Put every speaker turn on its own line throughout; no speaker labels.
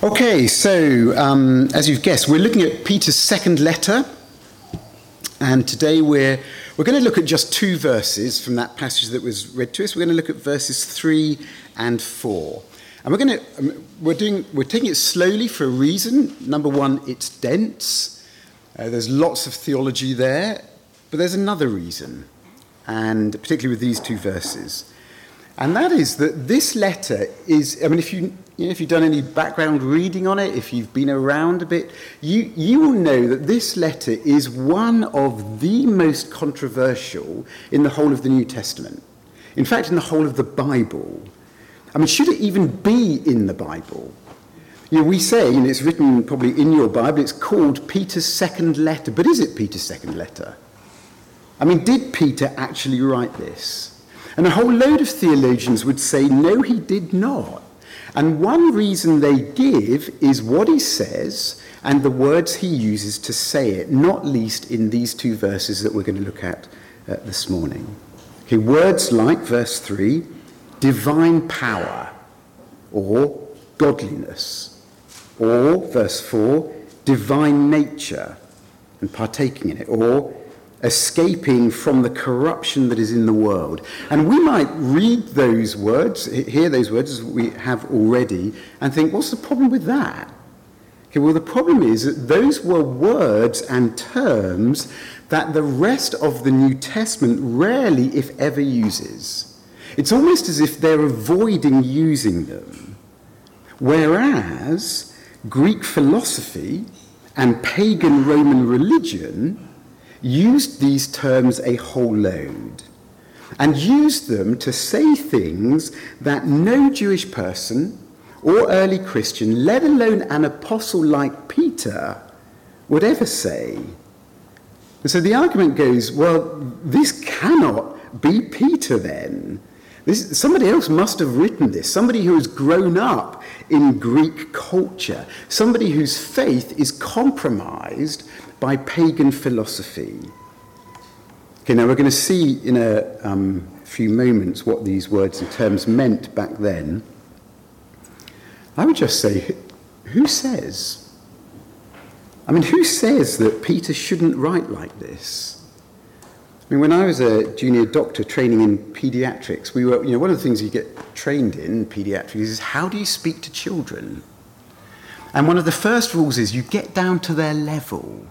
Okay, so um, as you've guessed, we're looking at Peter's second letter, and today we're, we're going to look at just two verses from that passage that was read to us. We're going to look at verses 3 and 4. And we're going to, um, we're, doing, we're taking it slowly for a reason. Number one, it's dense, uh, there's lots of theology there, but there's another reason, and particularly with these two verses. And that is that this letter is, I mean, if, you, you know, if you've done any background reading on it, if you've been around a bit, you, you will know that this letter is one of the most controversial in the whole of the New Testament. In fact, in the whole of the Bible. I mean, should it even be in the Bible? You know, we say, and it's written probably in your Bible, it's called Peter's second letter. But is it Peter's second letter? I mean, did Peter actually write this? And a whole load of theologians would say, no, he did not. And one reason they give is what he says and the words he uses to say it, not least in these two verses that we're going to look at uh, this morning. Okay, words like verse 3 divine power or godliness, or verse 4 divine nature and partaking in it, or escaping from the corruption that is in the world. And we might read those words, hear those words as we have already, and think, what's the problem with that? Okay, well, the problem is that those were words and terms that the rest of the New Testament rarely, if ever, uses. It's almost as if they're avoiding using them. Whereas Greek philosophy and pagan Roman religion used these terms a whole load and used them to say things that no Jewish person or early Christian, let alone an apostle like Peter, would ever say. And so the argument goes well, this cannot be Peter then. This, somebody else must have written this. Somebody who has grown up in Greek culture. Somebody whose faith is compromised by pagan philosophy. Okay, now we're going to see in a um, few moments what these words and terms meant back then. I would just say, who says? I mean, who says that Peter shouldn't write like this? I mean, when I was a junior doctor training in pediatrics, we were, you know, one of the things you get trained in pediatrics is how do you speak to children? And one of the first rules is you get down to their level.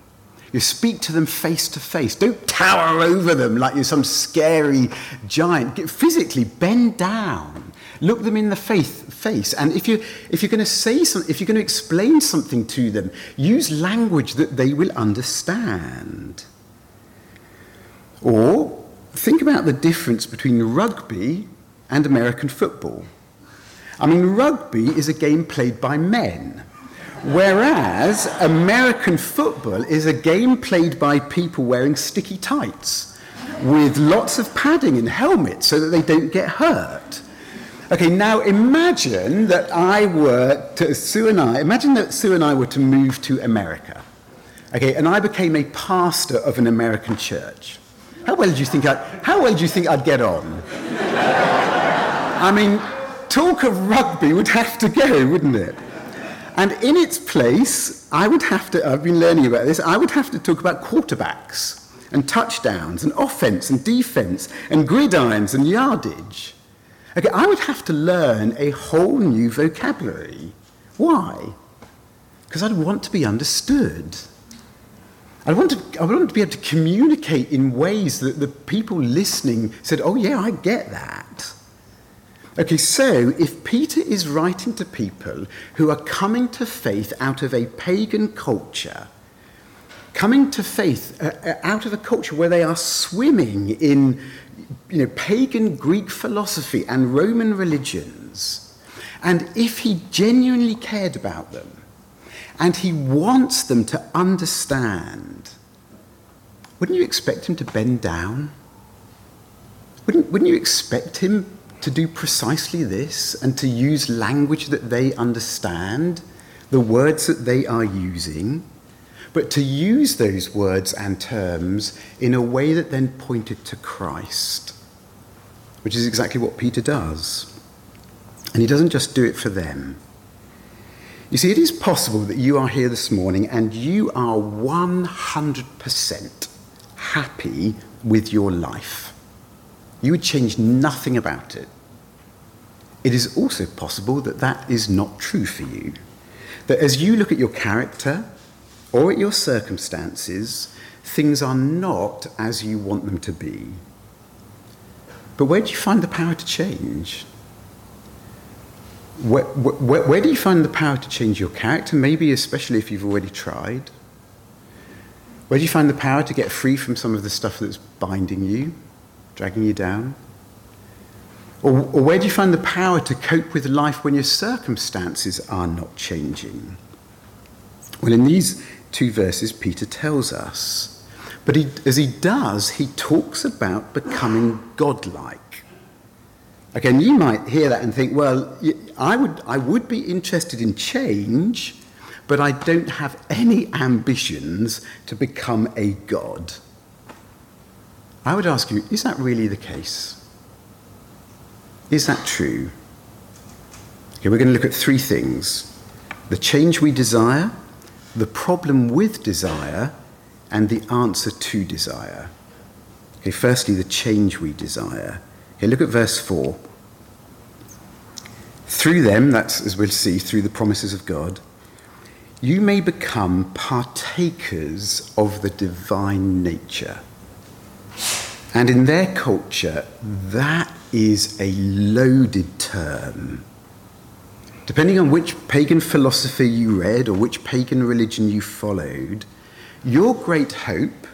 You speak to them face to face. Don't tower over them like you're some scary giant. Get, physically, bend down. Look them in the faith, face. And if, you, if you're going to say something, if you're going to explain something to them, use language that they will understand. Or think about the difference between rugby and American football. I mean, rugby is a game played by men. Whereas American football is a game played by people wearing sticky tights with lots of padding and helmets so that they don't get hurt. Okay, now imagine that I were to, Sue and I, imagine that Sue and I were to move to America. Okay, and I became a pastor of an American church. How well do you think I'd, how well do you think I'd get on? I mean, talk of rugby would have to go, wouldn't it? And in its place, I would have to, I've been learning about this, I would have to talk about quarterbacks and touchdowns and offense and defense and gridirons and yardage. Okay, I would have to learn a whole new vocabulary. Why? Because I'd want to be understood. I want, to, I want to be able to communicate in ways that the people listening said, oh, yeah, I get that. Okay, so if Peter is writing to people who are coming to faith out of a pagan culture, coming to faith uh, uh, out of a culture where they are swimming in you know, pagan Greek philosophy and Roman religions, and if he genuinely cared about them, and he wants them to understand, wouldn't you expect him to bend down? Wouldn't, wouldn't you expect him to do precisely this and to use language that they understand, the words that they are using, but to use those words and terms in a way that then pointed to Christ, which is exactly what Peter does. And he doesn't just do it for them. You see, it is possible that you are here this morning and you are 100% happy with your life. You would change nothing about it. It is also possible that that is not true for you. That as you look at your character or at your circumstances, things are not as you want them to be. But where do you find the power to change? Where, where, where, do you find the power to change your character? Maybe especially if you've already tried. Where do you find the power to get free from some of the stuff that's binding you, dragging you down? Or, or where do you find the power to cope with life when your circumstances are not changing? Well, in these two verses, Peter tells us. But he, as he does, he talks about becoming godlike. Again, you might hear that and think, well, I would, I would be interested in change, but I don't have any ambitions to become a god. I would ask you, is that really the case? Is that true? Okay, we're going to look at three things the change we desire, the problem with desire, and the answer to desire. Okay, firstly, the change we desire. Okay, look at verse 4. Through them, that's as we'll see, through the promises of God, you may become partakers of the divine nature. And in their culture, that is a loaded term. Depending on which pagan philosophy you read or which pagan religion you followed, your great hope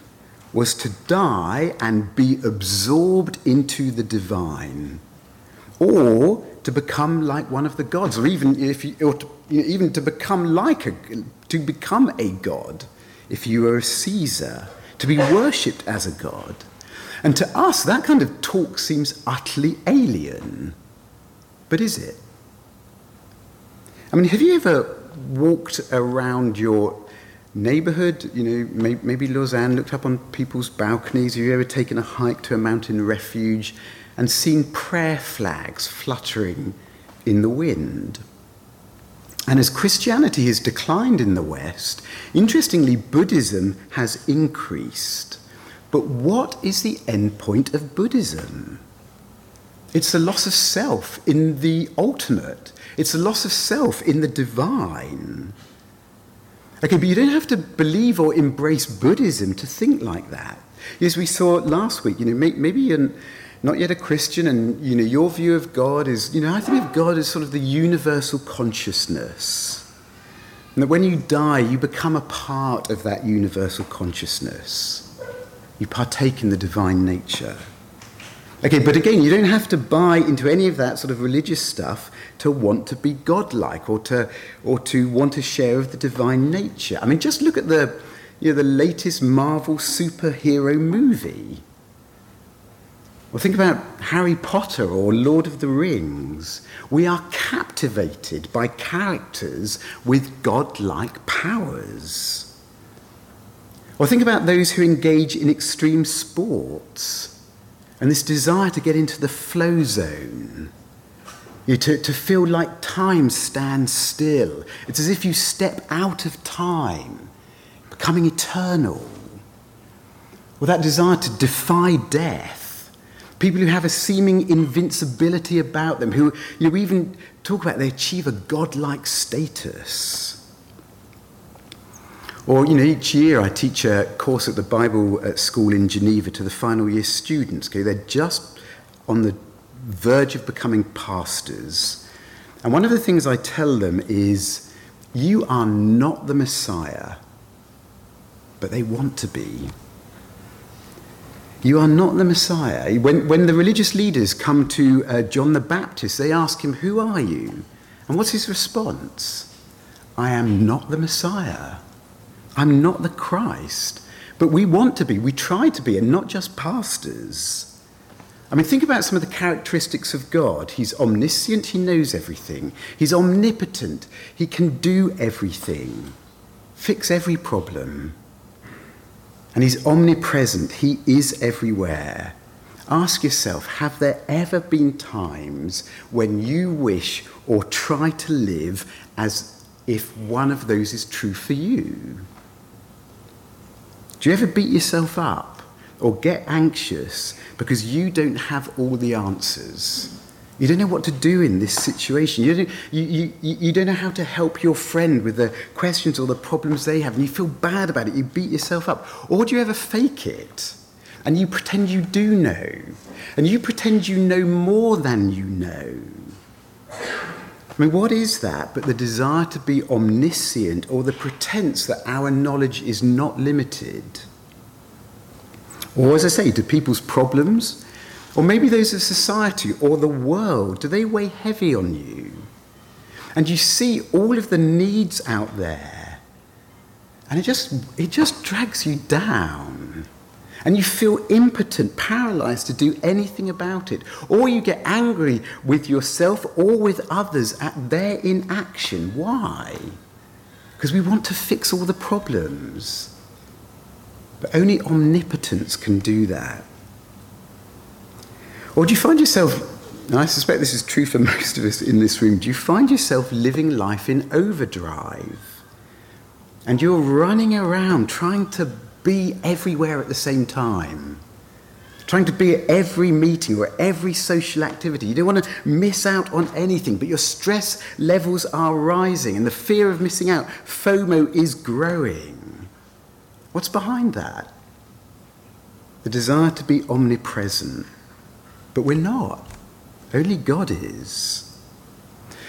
was to die and be absorbed into the divine, or to become like one of the gods, or even if you, or to, even to become like a, to become a god, if you were a Caesar, to be worshipped as a god. And to us, that kind of talk seems utterly alien. But is it? I mean, have you ever walked around your neighborhood? You know, maybe Lausanne looked up on people's balconies. Have you ever taken a hike to a mountain refuge and seen prayer flags fluttering in the wind. And as Christianity has declined in the West, interestingly, Buddhism has increased. But what is the end point of Buddhism? It's the loss of self in the ultimate. It's the loss of self in the divine. Okay, but you don't have to believe or embrace Buddhism to think like that. As we saw last week, you know, maybe you're not yet a Christian, and you know, your view of God is, you know, I think of God as sort of the universal consciousness. And that when you die, you become a part of that universal consciousness. You partake in the divine nature. Okay, but again, you don't have to buy into any of that sort of religious stuff to want to be godlike or to, or to want a share of the divine nature. I mean, just look at the, you know, the latest Marvel superhero movie. Or think about Harry Potter or Lord of the Rings. We are captivated by characters with godlike powers. Or think about those who engage in extreme sports and this desire to get into the flow zone. You to, to feel like time stands still. It's as if you step out of time, becoming eternal. Or that desire to defy death people who have a seeming invincibility about them, who you even talk about they achieve a godlike status. Or, you know, each year I teach a course at the Bible at school in Geneva to the final year students. Okay, they're just on the verge of becoming pastors. And one of the things I tell them is, you are not the Messiah, but they want to be. You are not the Messiah. When, when the religious leaders come to uh, John the Baptist, they ask him, Who are you? And what's his response? I am not the Messiah. I'm not the Christ. But we want to be, we try to be, and not just pastors. I mean, think about some of the characteristics of God. He's omniscient, he knows everything. He's omnipotent, he can do everything, fix every problem. And He's omnipresent, He is everywhere. Ask yourself have there ever been times when you wish or try to live as if one of those is true for you? Do you ever beat yourself up or get anxious because you don't have all the answers? You don't know what to do in this situation. You don't, you, you, you don't know how to help your friend with the questions or the problems they have, and you feel bad about it. You beat yourself up. Or do you ever fake it? And you pretend you do know. And you pretend you know more than you know. I mean, what is that but the desire to be omniscient or the pretense that our knowledge is not limited? Or, as I say, do people's problems, or maybe those of society or the world, do they weigh heavy on you? And you see all of the needs out there, and it just, it just drags you down. And you feel impotent, paralyzed to do anything about it. Or you get angry with yourself or with others at their inaction. Why? Because we want to fix all the problems. But only omnipotence can do that. Or do you find yourself, and I suspect this is true for most of us in this room, do you find yourself living life in overdrive? And you're running around trying to be everywhere at the same time. Trying to be at every meeting or every social activity. You don't want to miss out on anything, but your stress levels are rising and the fear of missing out, FOMO, is growing. What's behind that? The desire to be omnipresent. But we're not. Only God is.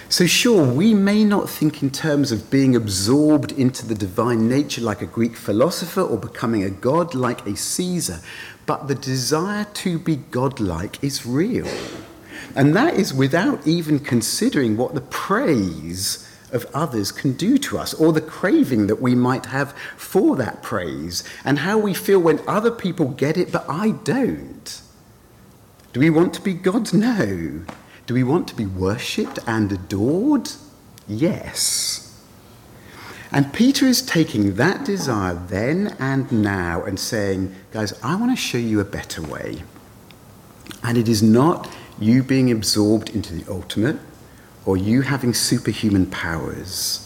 So, sure, we may not think in terms of being absorbed into the divine nature like a Greek philosopher or becoming a god like a Caesar, but the desire to be godlike is real. And that is without even considering what the praise of others can do to us, or the craving that we might have for that praise, and how we feel when other people get it, but I don't. Do we want to be gods? No. Do we want to be worshipped and adored? Yes. And Peter is taking that desire then and now and saying, guys, I want to show you a better way. And it is not you being absorbed into the ultimate or you having superhuman powers.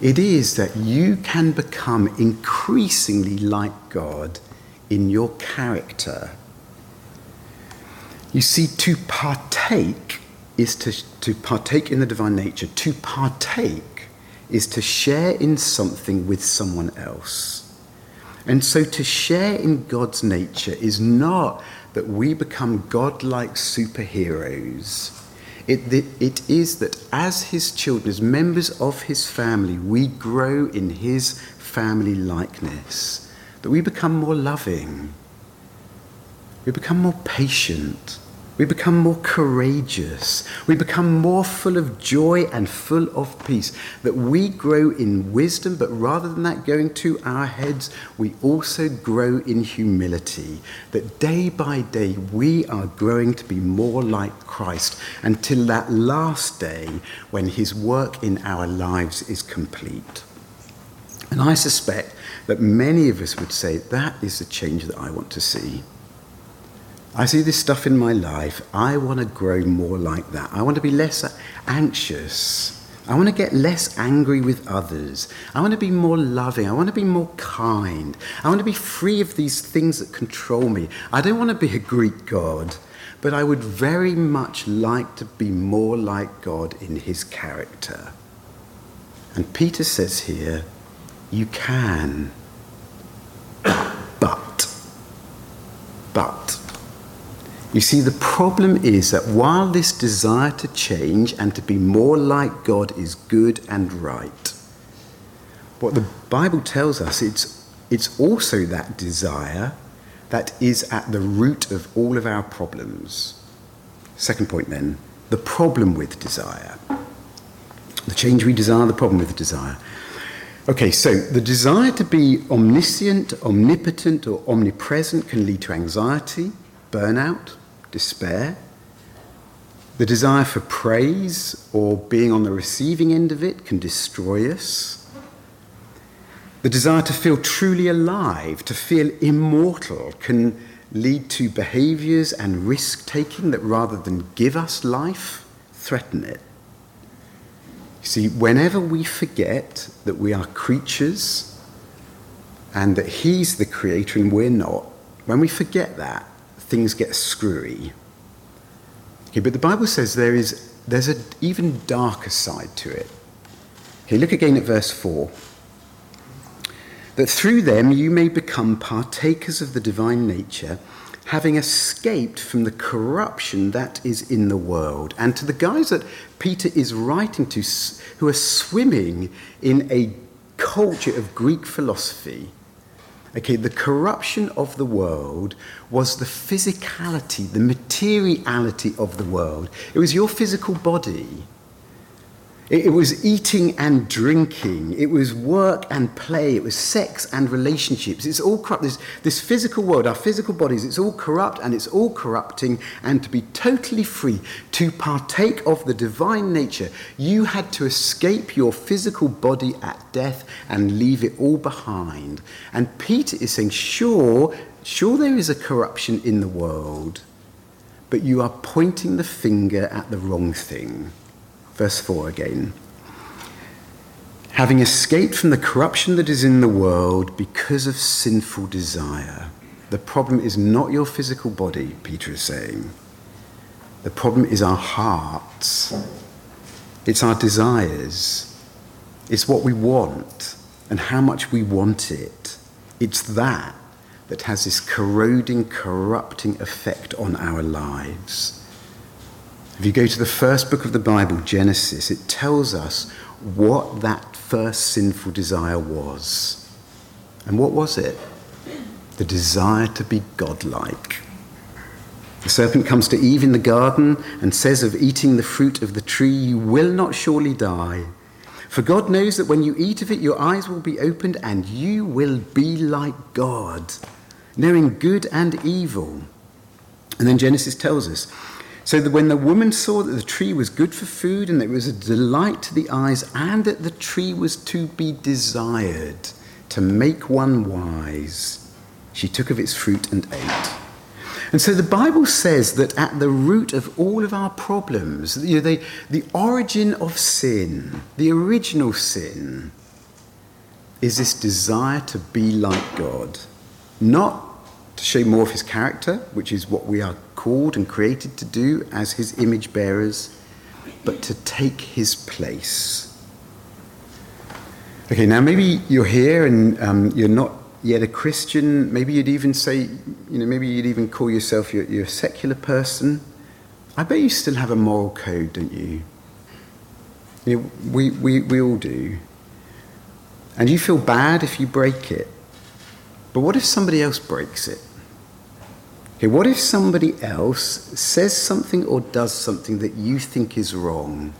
It is that you can become increasingly like God in your character you see, to partake is to, to partake in the divine nature. To partake is to share in something with someone else. And so to share in God's nature is not that we become godlike superheroes. It, it, it is that as his children, as members of his family, we grow in his family likeness, that we become more loving, we become more patient, we become more courageous. We become more full of joy and full of peace. That we grow in wisdom, but rather than that going to our heads, we also grow in humility. That day by day we are growing to be more like Christ until that last day when his work in our lives is complete. And I suspect that many of us would say that is the change that I want to see. I see this stuff in my life. I want to grow more like that. I want to be less anxious. I want to get less angry with others. I want to be more loving. I want to be more kind. I want to be free of these things that control me. I don't want to be a Greek god, but I would very much like to be more like God in his character. And Peter says here, you can. But, but, you see, the problem is that while this desire to change and to be more like God is good and right, what the Bible tells us, it's, it's also that desire that is at the root of all of our problems. Second point then, the problem with desire. The change we desire, the problem with desire. Okay, so the desire to be omniscient, omnipotent, or omnipresent can lead to anxiety, burnout, despair, the desire for praise or being on the receiving end of it can destroy us. The desire to feel truly alive, to feel immortal, can lead to behaviors and risk taking that rather than give us life, threaten it. You see, whenever we forget that we are creatures and that He's the creator and we're not, when we forget that, things get screwy. Okay, but the Bible says there is there's an even darker side to it. Okay, look again at verse 4. That through them you may become partakers of the divine nature having escaped from the corruption that is in the world. And to the guys that Peter is writing to, who are swimming in a culture of Greek philosophy, okay, the corruption of the world was the physicality, the materiality of the world. It was your physical body. It, was eating and drinking. It was work and play. It was sex and relationships. It's all corrupt. This, this physical world, our physical bodies, it's all corrupt and it's all corrupting. And to be totally free, to partake of the divine nature, you had to escape your physical body at death and leave it all behind. And Peter is saying, sure, sure there is a corruption in the world, but you are pointing the finger at the wrong thing. Verse 4 again. Having escaped from the corruption that is in the world because of sinful desire. The problem is not your physical body, Peter is saying. The problem is our hearts. It's our desires. It's what we want and how much we want it. It's that that has this corroding, corrupting effect on our lives. If you go to the first book of the Bible, Genesis, it tells us what that first sinful desire was. And what was it? The desire to be godlike. The serpent comes to Eve in the garden and says of eating the fruit of the tree, You will not surely die. For God knows that when you eat of it, your eyes will be opened and you will be like God, knowing good and evil. And then Genesis tells us so that when the woman saw that the tree was good for food and that it was a delight to the eyes and that the tree was to be desired to make one wise, she took of its fruit and ate. And so the Bible says that at the root of all of our problems, you know, they, the origin of sin, the original sin, is this desire to be like God. Not to show more of his character, which is what we are called and created to do as his image bearers, but to take his place. Okay, now maybe you're here and um, you're not yet a Christian. Maybe you'd even say, you know, maybe you'd even call yourself you're, you're a secular person. I bet you still have a moral code, don't you? you know, we, we, we all do. And you feel bad if you break it. But what if somebody else breaks it? Okay, what if somebody else says something or does something that you think is wrong?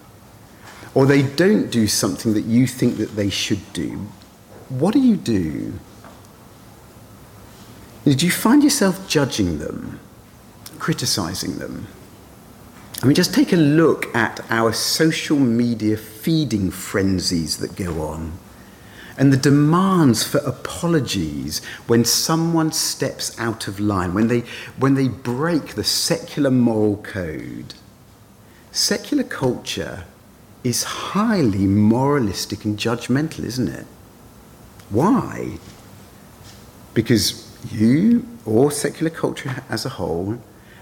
Or they don't do something that you think that they should do? What do you do? Did you find yourself judging them, criticizing them? I mean, just take a look at our social media feeding frenzies that go on and the demands for apologies when someone steps out of line, when they, when they break the secular moral code. Secular culture is highly moralistic and judgmental, isn't it? Why? Because you, or secular culture as a whole,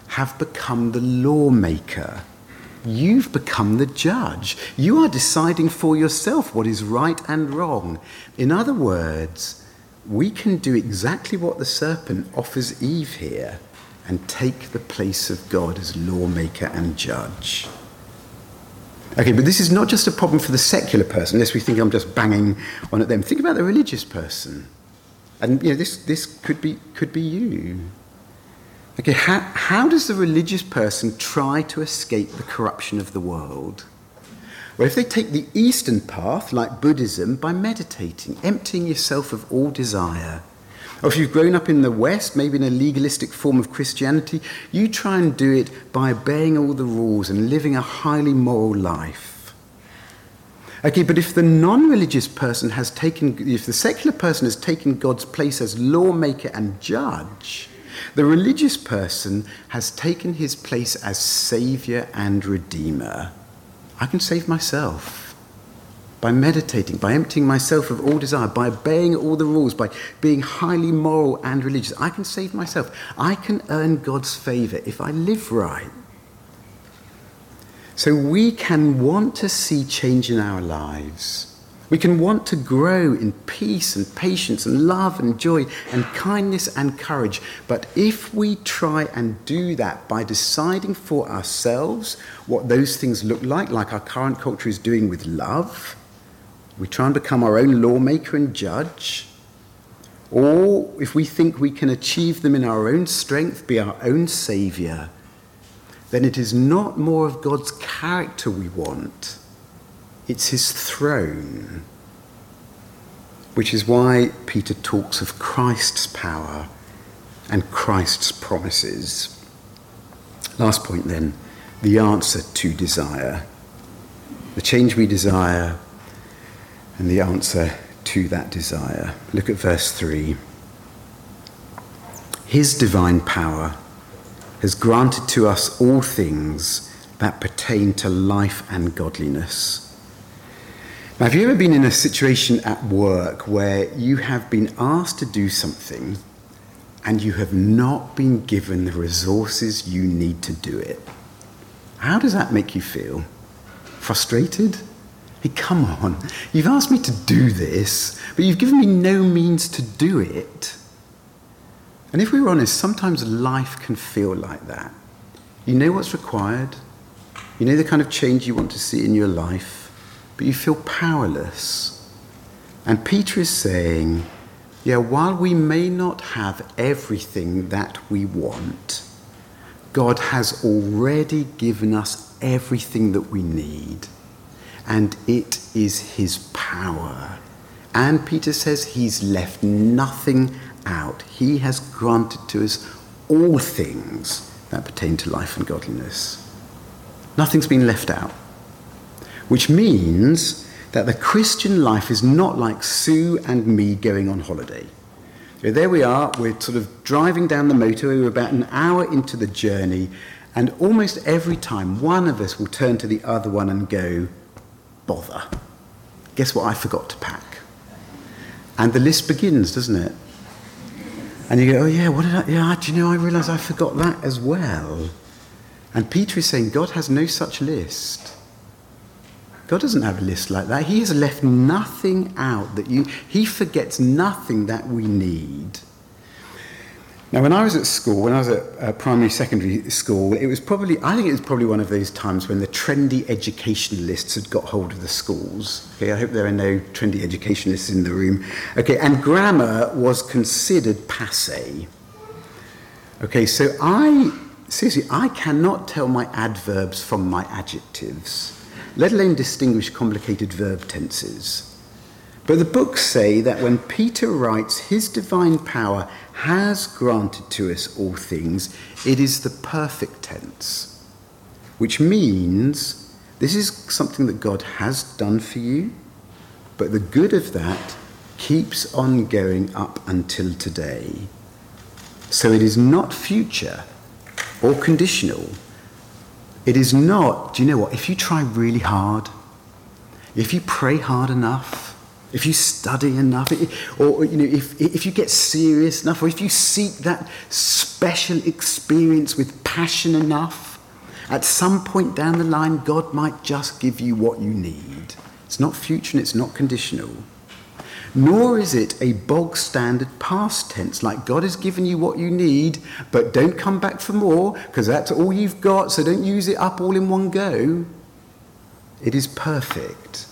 have become the lawmaker You've become the judge. You are deciding for yourself what is right and wrong. In other words, we can do exactly what the serpent offers Eve here and take the place of God as lawmaker and judge. Okay, but this is not just a problem for the secular person, unless we think I'm just banging on at them. Think about the religious person. And you know, this, this could, be, could be you. Okay, how, how does the religious person try to escape the corruption of the world? Well, if they take the Eastern path, like Buddhism, by meditating, emptying yourself of all desire, or if you've grown up in the West, maybe in a legalistic form of Christianity, you try and do it by obeying all the rules and living a highly moral life. Okay, but if the non religious person has taken, if the secular person has taken God's place as lawmaker and judge, the religious person has taken his place as savior and redeemer. I can save myself. by meditating, by emptying myself of all desire, by obeying all the rules, by being highly moral and religious. I can save myself. I can earn God's favor if I live right. So we can want to see change in our lives. We can want to grow in peace and patience and love and joy and kindness and courage. But if we try and do that by deciding for ourselves what those things look like, like our current culture is doing with love, we try and become our own lawmaker and judge, or if we think we can achieve them in our own strength, be our own saviour, then it is not more of God's character we want, it's his throne. Which is why Peter talks of Christ's power and Christ's promises. Last point then the answer to desire. The change we desire and the answer to that desire. Look at verse 3. His divine power has granted to us all things that pertain to life and godliness. Now, have you ever been in a situation at work where you have been asked to do something and you have not been given the resources you need to do it? How does that make you feel? Frustrated? Hey, come on. You've asked me to do this, but you've given me no means to do it. And if we were honest, sometimes life can feel like that. You know what's required, you know the kind of change you want to see in your life, but you feel powerless. And Peter is saying, yeah, while we may not have everything that we want, God has already given us everything that we need and it is his power. And Peter says he's left nothing out. He has granted to us all things that pertain to life and godliness. Nothing's been left out. Which means that the Christian life is not like Sue and me going on holiday. So there we are, we're sort of driving down the motorway, we're about an hour into the journey, and almost every time one of us will turn to the other one and go, bother. Guess what I forgot to pack? And the list begins, doesn't it? And you go, oh yeah, what did I, yeah, do you know, I realise I forgot that as well. And Peter is saying, God has no such list. God doesn't have a list like that. He has left nothing out that you, he forgets nothing that we need. Now, when I was at school, when I was at uh, primary, secondary school, it was probably, I think it was probably one of those times when the trendy educationalists had got hold of the schools. Okay, I hope there are no trendy educationalists in the room. Okay, and grammar was considered passe. Okay, so I, seriously, I cannot tell my adverbs from my adjectives, let alone distinguish complicated verb tenses. But the books say that when Peter writes, his divine power has granted to us all things, it is the perfect tense, which means this is something that God has done for you, but the good of that keeps on going up until today. So it is not future or conditional. It is not, do you know what? If you try really hard, if you pray hard enough, if you study enough, or you know, if, if you get serious enough, or if you seek that special experience with passion enough, at some point down the line, God might just give you what you need. It's not future and it's not conditional. Nor is it a bog standard past tense, like God has given you what you need, but don't come back for more, because that's all you've got, so don't use it up all in one go. It is perfect.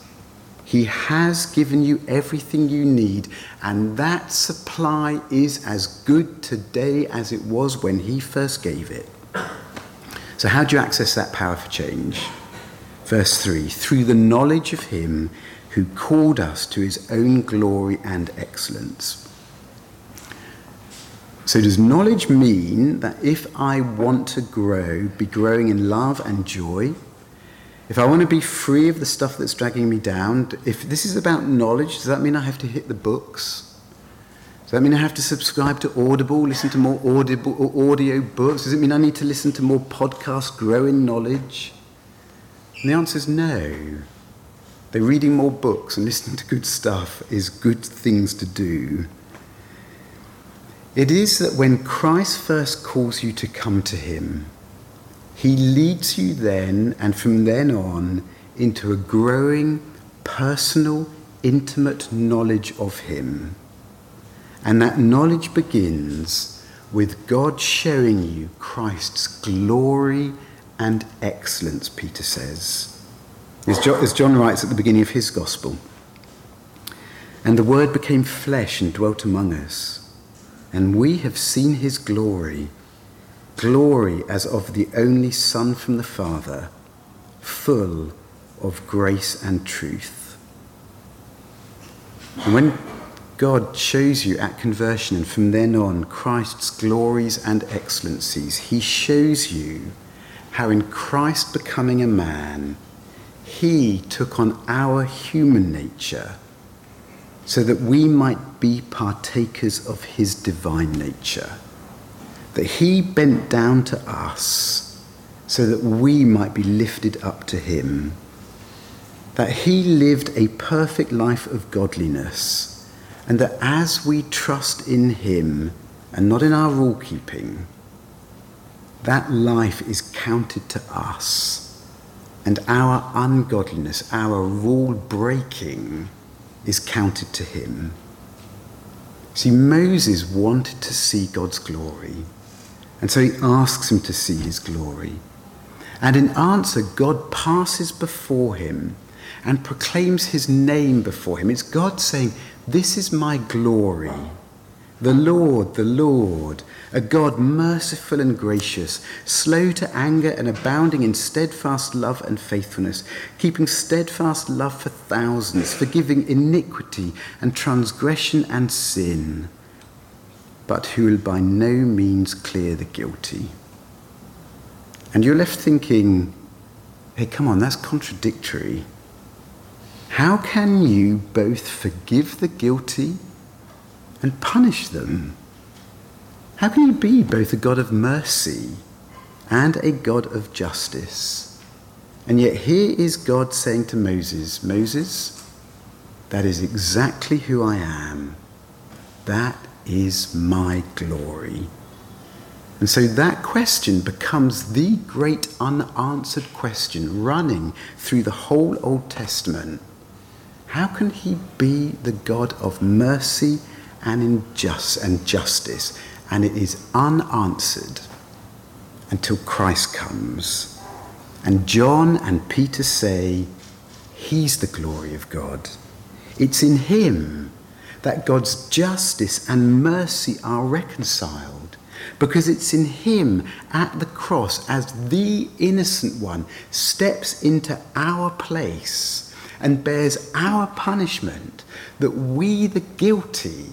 He has given you everything you need, and that supply is as good today as it was when He first gave it. So, how do you access that power for change? Verse 3 through the knowledge of Him who called us to His own glory and excellence. So, does knowledge mean that if I want to grow, be growing in love and joy? If I want to be free of the stuff that's dragging me down, if this is about knowledge, does that mean I have to hit the books? Does that mean I have to subscribe to Audible, listen to more audible audio books? Does it mean I need to listen to more podcasts, grow in knowledge? And the answer is no. That reading more books and listening to good stuff is good things to do. It is that when Christ first calls you to come to him, he leads you then and from then on into a growing personal, intimate knowledge of him. And that knowledge begins with God showing you Christ's glory and excellence, Peter says. As John writes at the beginning of his gospel. And the Word became flesh and dwelt among us, and we have seen his glory, glory as of the only Son from the Father, full of grace and truth. And when God shows you at conversion and from then on Christ's glories and excellencies, he shows you how in Christ becoming a man, he took on our human nature so that we might be partakers of his divine nature. That he bent down to us so that we might be lifted up to him. That he lived a perfect life of godliness, and that as we trust in him and not in our rule keeping, that life is counted to us and our ungodliness, our rule breaking, is counted to him. See, Moses wanted to see God's glory, and so he asks him to see his glory. And in answer, God passes before him and proclaims his name before him. It's God saying, This is my glory. The Lord, the Lord, a God merciful and gracious, slow to anger and abounding in steadfast love and faithfulness, keeping steadfast love for thousands, forgiving iniquity and transgression and sin, but who will by no means clear the guilty. And you're left thinking, hey, come on, that's contradictory. How can you both forgive the guilty and punish them? How can you be both a God of mercy and a God of justice? And yet, here is God saying to Moses, Moses, that is exactly who I am. That is my glory. And so that question becomes the great unanswered question running through the whole Old Testament. How can he be the God of mercy and, injust, and justice? and it is unanswered until Christ comes. And John and Peter say, He's the glory of God. It's in Him that God's justice and mercy are reconciled. Because it's in Him at the cross, as the innocent one steps into our place and bears our punishment, that we, the guilty,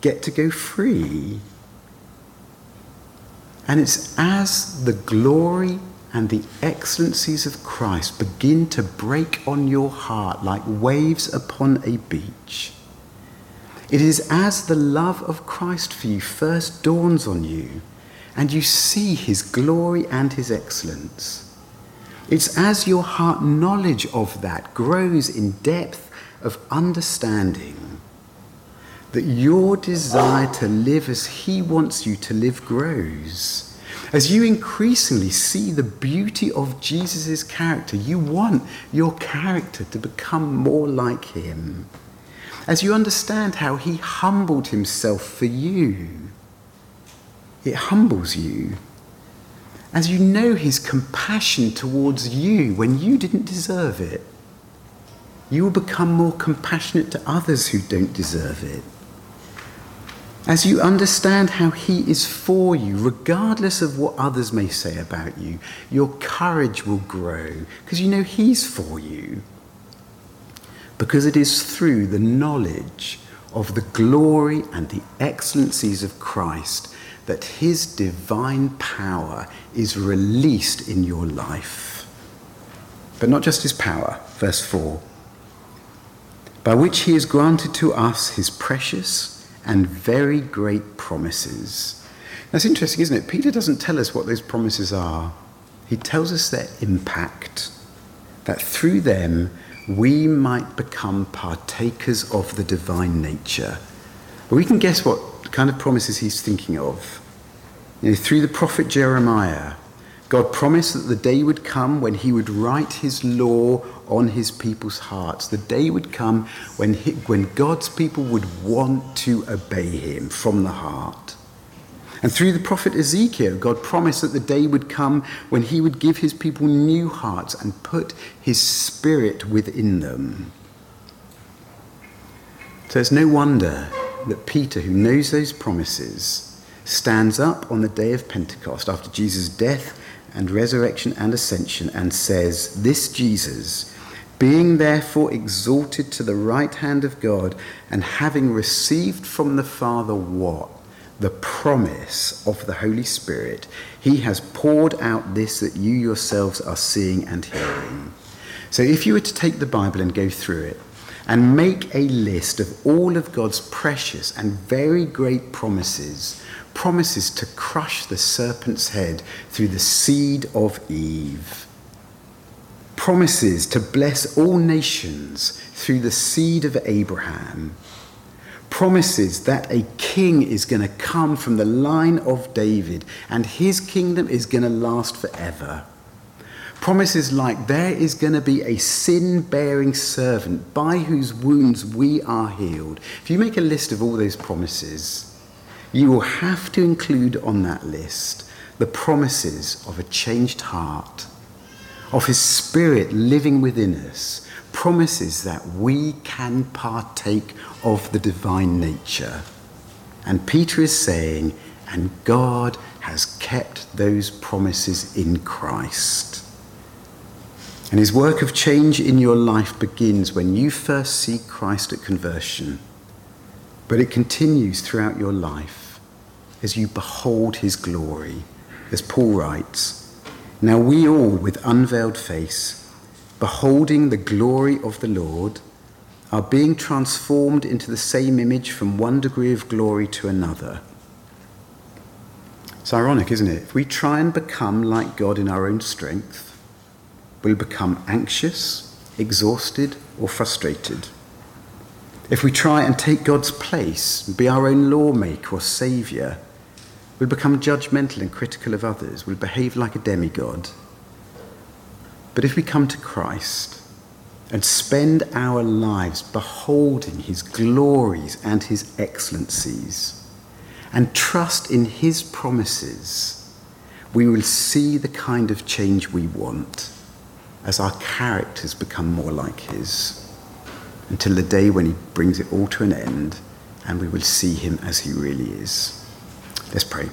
get to go free and it's as the glory and the excellencies of Christ begin to break on your heart like waves upon a beach. It is as the love of Christ for you first dawns on you and you see his glory and his excellence. It's as your heart knowledge of that grows in depth of understanding that your desire to live as He wants you to live grows. As you increasingly see the beauty of Jesus' character, you want your character to become more like Him. As you understand how He humbled Himself for you, it humbles you. As you know His compassion towards you when you didn't deserve it, you will become more compassionate to others who don't deserve it. As you understand how He is for you, regardless of what others may say about you, your courage will grow because you know He's for you. Because it is through the knowledge of the glory and the excellencies of Christ that His divine power is released in your life. But not just His power, verse 4 by which He has granted to us His precious and very great promises. That's interesting, isn't it? Peter doesn't tell us what those promises are, he tells us their impact, that through them we might become partakers of the divine nature. But we can guess what kind of promises he's thinking of. You know, through the prophet Jeremiah, God promised that the day would come when he would write his law on his people's hearts. The day would come when, he, when God's people would want to obey him from the heart. And through the prophet Ezekiel, God promised that the day would come when he would give his people new hearts and put his spirit within them. So it's no wonder that Peter, who knows those promises, stands up on the day of Pentecost after Jesus' death and resurrection and ascension and says, This Jesus, being therefore exalted to the right hand of God and having received from the Father what? the promise of the Holy Spirit, he has poured out this that you yourselves are seeing and hearing. So if you were to take the Bible and go through it and make a list of all of God's precious and very great promises, promises to crush the serpent's head through the seed of Eve, promises to bless all nations through the seed of Abraham, promises that a king is going to come from the line of David and his kingdom is going to last forever. Promises like there is going to be a sin bearing servant by whose wounds we are healed. If you make a list of all those promises, you will have to include on that list the promises of a changed heart, of his spirit living within us, promises that we can partake of the divine nature. And Peter is saying, and God has kept those promises in Christ. And his work of change in your life begins when you first see Christ at conversion, but it continues throughout your life as you behold his glory. As Paul writes, Now we all, with unveiled face, beholding the glory of the Lord, are being transformed into the same image from one degree of glory to another. It's ironic, isn't it? If we try and become like God in our own strength, we'll become anxious, exhausted, or frustrated. If we try and take God's place, be our own lawmaker or saviour, we'll become judgmental and critical of others. We'll behave like a demigod but if we come to Christ and spend our lives beholding his glories and his excellencies and trust in his promises, we will see the kind of change we want as our characters become more like his until the day when he brings it all to an end and we will see him as he really is. Let's pray.